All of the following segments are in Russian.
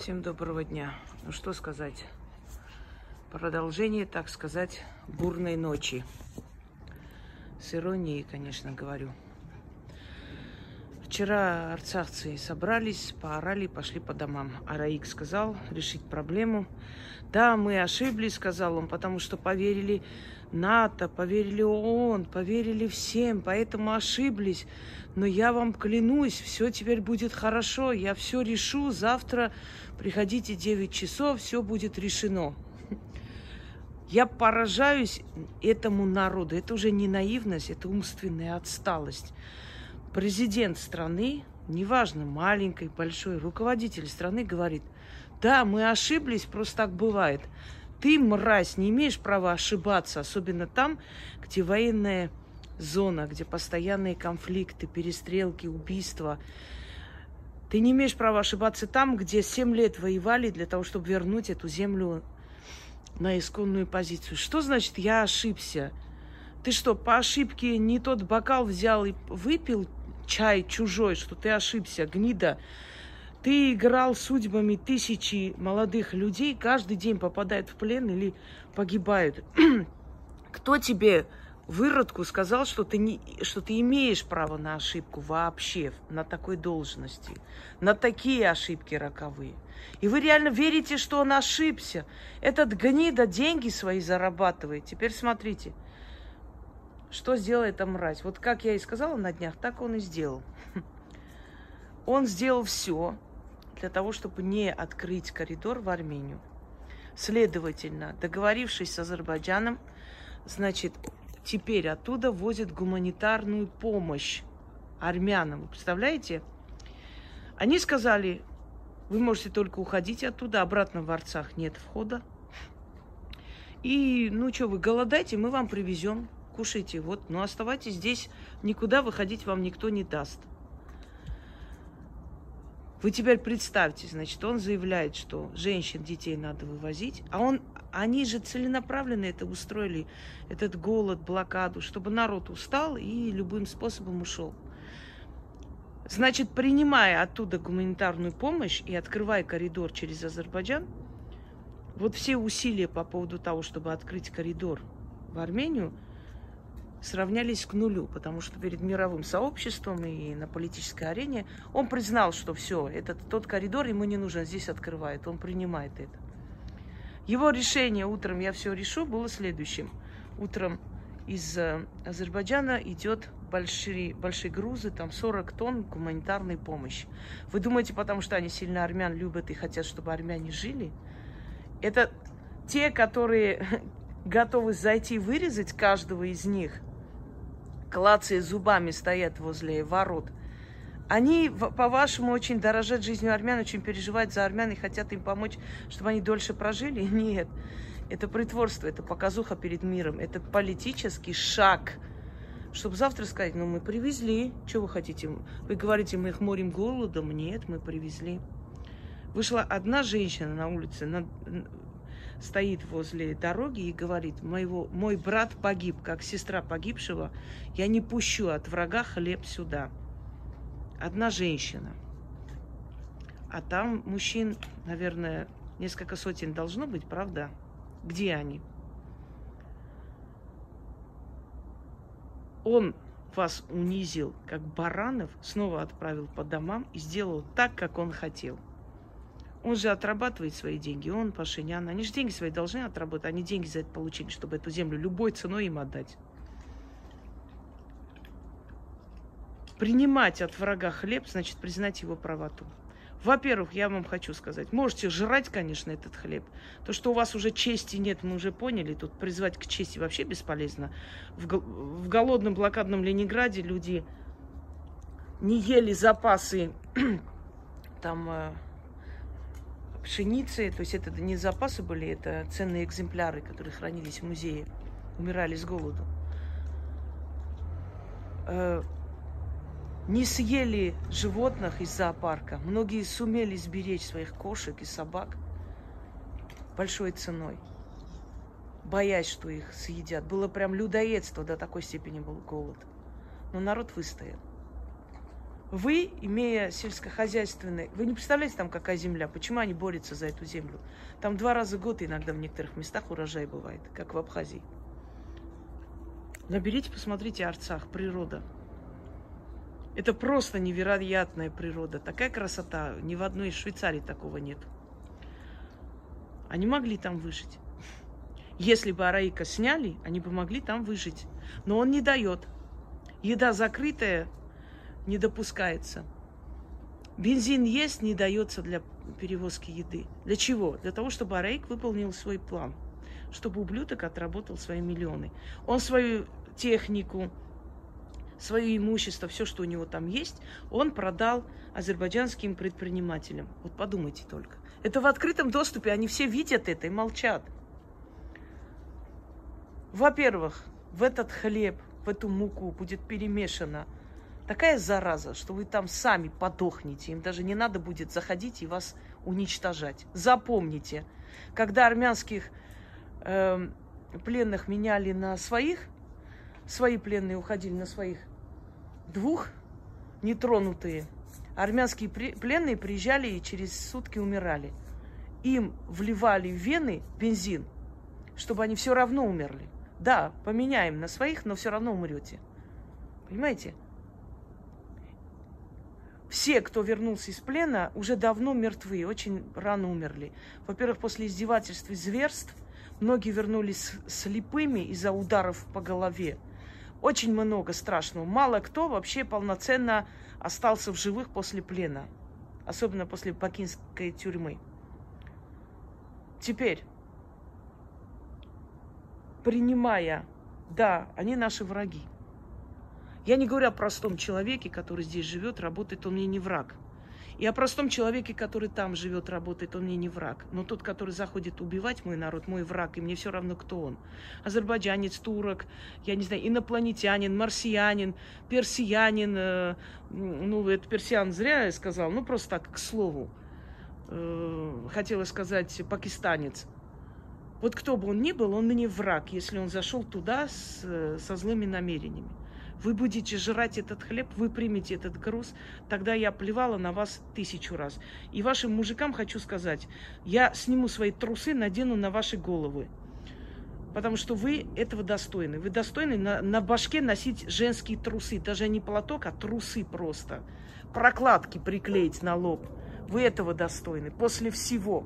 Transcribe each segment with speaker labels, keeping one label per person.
Speaker 1: Всем доброго дня. Ну что сказать? Продолжение, так сказать, бурной ночи. С иронией, конечно, говорю. Вчера арцахцы собрались, поорали, пошли по домам. А Раик сказал решить проблему. Да, мы ошиблись, сказал он, потому что поверили НАТО, поверили ООН, поверили всем, поэтому ошиблись. Но я вам клянусь, все теперь будет хорошо, я все решу, завтра приходите 9 часов, все будет решено. Я поражаюсь этому народу. Это уже не наивность, это умственная отсталость. Президент страны, неважно, маленькой, большой, руководитель страны говорит, да, мы ошиблись, просто так бывает. Ты, мразь, не имеешь права ошибаться, особенно там, где военная зона, где постоянные конфликты, перестрелки, убийства. Ты не имеешь права ошибаться там, где 7 лет воевали для того, чтобы вернуть эту землю на исконную позицию. Что значит я ошибся? Ты что, по ошибке не тот бокал взял и выпил чай чужой, что ты ошибся, гнида? Ты играл судьбами тысячи молодых людей, каждый день попадают в плен или погибают. Кто тебе выродку сказал, что ты, не, что ты имеешь право на ошибку вообще, на такой должности, на такие ошибки роковые. И вы реально верите, что он ошибся. Этот гнида деньги свои зарабатывает. Теперь смотрите, что сделал эта мразь. Вот как я и сказала на днях, так он и сделал. Он сделал все, для того, чтобы не открыть коридор в Армению. Следовательно, договорившись с Азербайджаном, значит, теперь оттуда возят гуманитарную помощь армянам. Вы представляете? Они сказали, вы можете только уходить оттуда, обратно в Арцах нет входа. И, ну что, вы голодаете, мы вам привезем, кушайте. Вот, но оставайтесь здесь, никуда выходить вам никто не даст. Вы теперь представьте, значит, он заявляет, что женщин, детей надо вывозить, а он, они же целенаправленно это устроили, этот голод, блокаду, чтобы народ устал и любым способом ушел. Значит, принимая оттуда гуманитарную помощь и открывая коридор через Азербайджан, вот все усилия по поводу того, чтобы открыть коридор в Армению – сравнялись к нулю, потому что перед мировым сообществом и на политической арене он признал, что все, этот тот коридор ему не нужен, здесь открывает, он принимает это. Его решение утром я все решу было следующим. Утром из э, Азербайджана идет большие, большие грузы, там 40 тонн гуманитарной помощи. Вы думаете, потому что они сильно армян любят и хотят, чтобы армяне жили? Это те, которые готовы зайти вырезать каждого из них – клацая зубами, стоят возле ворот. Они, по-вашему, очень дорожат жизнью армян, очень переживают за армян и хотят им помочь, чтобы они дольше прожили? Нет. Это притворство, это показуха перед миром, это политический шаг, чтобы завтра сказать, ну мы привезли, что вы хотите? Вы говорите, мы их морим голодом? Нет, мы привезли. Вышла одна женщина на улице, на, стоит возле дороги и говорит, моего, мой брат погиб, как сестра погибшего, я не пущу от врага хлеб сюда. Одна женщина. А там мужчин, наверное, несколько сотен должно быть, правда? Где они? Он вас унизил, как баранов, снова отправил по домам и сделал так, как он хотел – он же отрабатывает свои деньги, он Пашинян. Они же деньги свои должны отработать, они деньги за это получили, чтобы эту землю любой ценой им отдать. Принимать от врага хлеб, значит признать его правоту. Во-первых, я вам хочу сказать, можете жрать, конечно, этот хлеб. То, что у вас уже чести нет, мы уже поняли. Тут призвать к чести вообще бесполезно. В, в голодном блокадном Ленинграде люди не ели запасы там э, пшеницы, то есть это не запасы были, это ценные экземпляры, которые хранились в музее, умирали с голоду. Э, не съели животных из зоопарка. Многие сумели сберечь своих кошек и собак большой ценой, боясь, что их съедят. Было прям людоедство, до такой степени был голод. Но народ выстоял. Вы, имея сельскохозяйственные... Вы не представляете, там какая земля, почему они борются за эту землю. Там два раза в год иногда в некоторых местах урожай бывает, как в Абхазии. Наберите, посмотрите Арцах, природа. Это просто невероятная природа. Такая красота. Ни в одной из Швейцарии такого нет. Они могли там выжить. Если бы Араика сняли, они бы могли там выжить. Но он не дает. Еда закрытая, не допускается. Бензин есть, не дается для перевозки еды. Для чего? Для того, чтобы Арейк выполнил свой план. Чтобы ублюдок отработал свои миллионы. Он свою технику, свое имущество, все, что у него там есть, он продал азербайджанским предпринимателям. Вот подумайте только. Это в открытом доступе, они все видят это и молчат. Во-первых, в этот хлеб, в эту муку будет перемешана такая зараза, что вы там сами подохнете. Им даже не надо будет заходить и вас уничтожать. Запомните, когда армянских э, пленных меняли на своих, свои пленные уходили на своих двух нетронутые. Армянские пленные приезжали и через сутки умирали. Им вливали в вены бензин, чтобы они все равно умерли. Да, поменяем на своих, но все равно умрете. Понимаете? Все, кто вернулся из плена, уже давно мертвы, очень рано умерли. Во-первых, после издевательств и зверств многие вернулись слепыми из-за ударов по голове. Очень много страшного. Мало кто вообще полноценно остался в живых после плена. Особенно после бакинской тюрьмы. Теперь, принимая, да, они наши враги. Я не говорю о простом человеке, который здесь живет, работает, он мне не враг. И о простом человеке, который там живет, работает, он мне не враг. Но тот, который заходит убивать мой народ, мой враг, и мне все равно, кто он. Азербайджанец, турок, я не знаю, инопланетянин, марсианин, персиянин. Э, ну, это персиан зря я сказал, ну, просто так, к слову. Э, хотела сказать пакистанец. Вот кто бы он ни был, он мне враг, если он зашел туда с, со злыми намерениями. Вы будете жрать этот хлеб, вы примете этот груз, тогда я плевала на вас тысячу раз. И вашим мужикам хочу сказать, я сниму свои трусы, надену на ваши головы. Потому что вы этого достойны. Вы достойны на, на башке носить женские трусы. Даже не платок, а трусы просто. Прокладки приклеить на лоб. Вы этого достойны. После всего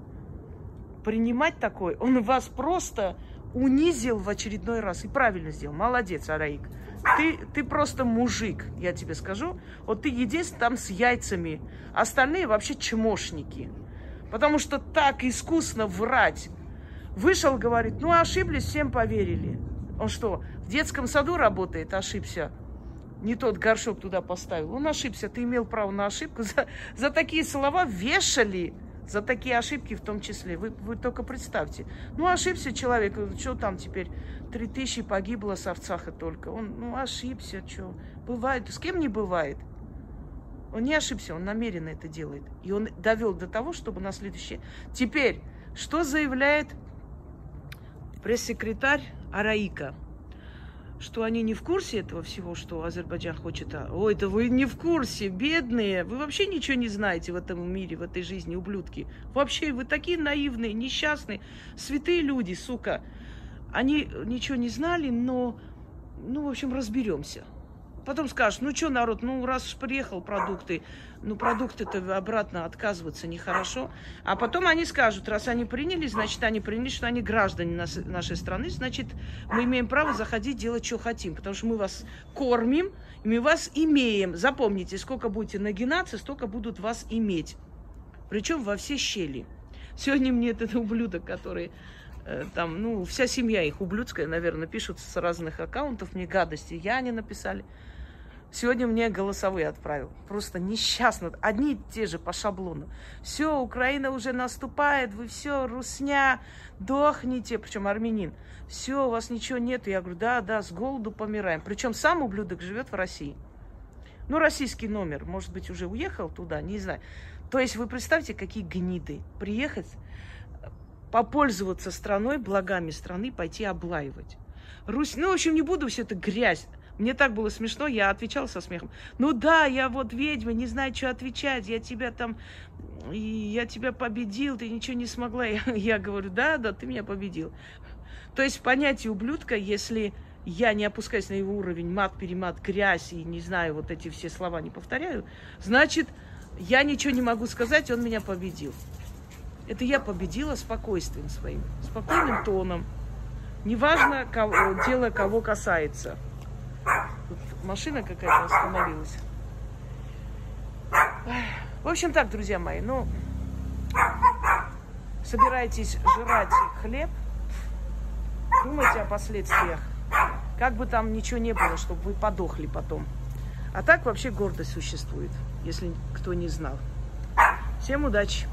Speaker 1: принимать такой, он вас просто унизил в очередной раз. И правильно сделал. Молодец, Араик. Ты, ты просто мужик, я тебе скажу. Вот ты единственный там с яйцами. Остальные вообще чмошники. Потому что так искусно врать. Вышел, говорит, ну ошиблись, всем поверили. Он что, в детском саду работает, ошибся? Не тот горшок туда поставил. Он ошибся, ты имел право на ошибку. За, за такие слова вешали за такие ошибки в том числе. Вы, вы только представьте. Ну, ошибся человек, что там теперь? Три тысячи погибло с овцаха только. Он, ну, ошибся, что? Бывает. С кем не бывает? Он не ошибся, он намеренно это делает. И он довел до того, чтобы на следующее... Теперь, что заявляет пресс-секретарь Араика? Что они не в курсе этого всего, что Азербайджан хочет. А, ой, да вы не в курсе, бедные. Вы вообще ничего не знаете в этом мире, в этой жизни, ублюдки. Вообще, вы такие наивные, несчастные, святые люди, сука. Они ничего не знали, но, ну, в общем, разберемся. Потом скажешь, ну что, народ, ну раз уж приехал продукты, ну продукты-то обратно отказываться нехорошо. А потом они скажут, раз они приняли, значит, они приняли, что они граждане нас, нашей страны, значит, мы имеем право заходить делать, что хотим, потому что мы вас кормим, мы вас имеем. Запомните, сколько будете нагинаться, столько будут вас иметь. Причем во все щели. Сегодня мне этот ублюдок, который э, там, ну, вся семья их ублюдская, наверное, пишут с разных аккаунтов мне гадости. Я не написали. Сегодня мне голосовые отправил. Просто несчастно. Одни и те же по шаблону. Все, Украина уже наступает, вы все, русня, дохните. Причем армянин. Все, у вас ничего нет. Я говорю, да, да, с голоду помираем. Причем сам ублюдок живет в России. Ну, российский номер, может быть, уже уехал туда, не знаю. То есть вы представьте, какие гниды. Приехать, попользоваться страной, благами страны, пойти облаивать. Русь, ну, в общем, не буду все это грязь Мне так было смешно, я отвечала со смехом. Ну да, я вот ведьма, не знаю, что отвечать. Я тебя там, я тебя победил, ты ничего не смогла. Я, я говорю, да, да, ты меня победил. То есть понятие ублюдка, если я не опускаюсь на его уровень, мат, перемат, грязь и не знаю, вот эти все слова не повторяю, значит, я ничего не могу сказать, он меня победил. Это я победила спокойствием своим, спокойным тоном. Неважно, кого, дело кого касается. Машина какая-то остановилась. В общем так, друзья мои, ну, собирайтесь жрать хлеб, думайте о последствиях. Как бы там ничего не было, чтобы вы подохли потом. А так вообще гордость существует, если кто не знал. Всем удачи!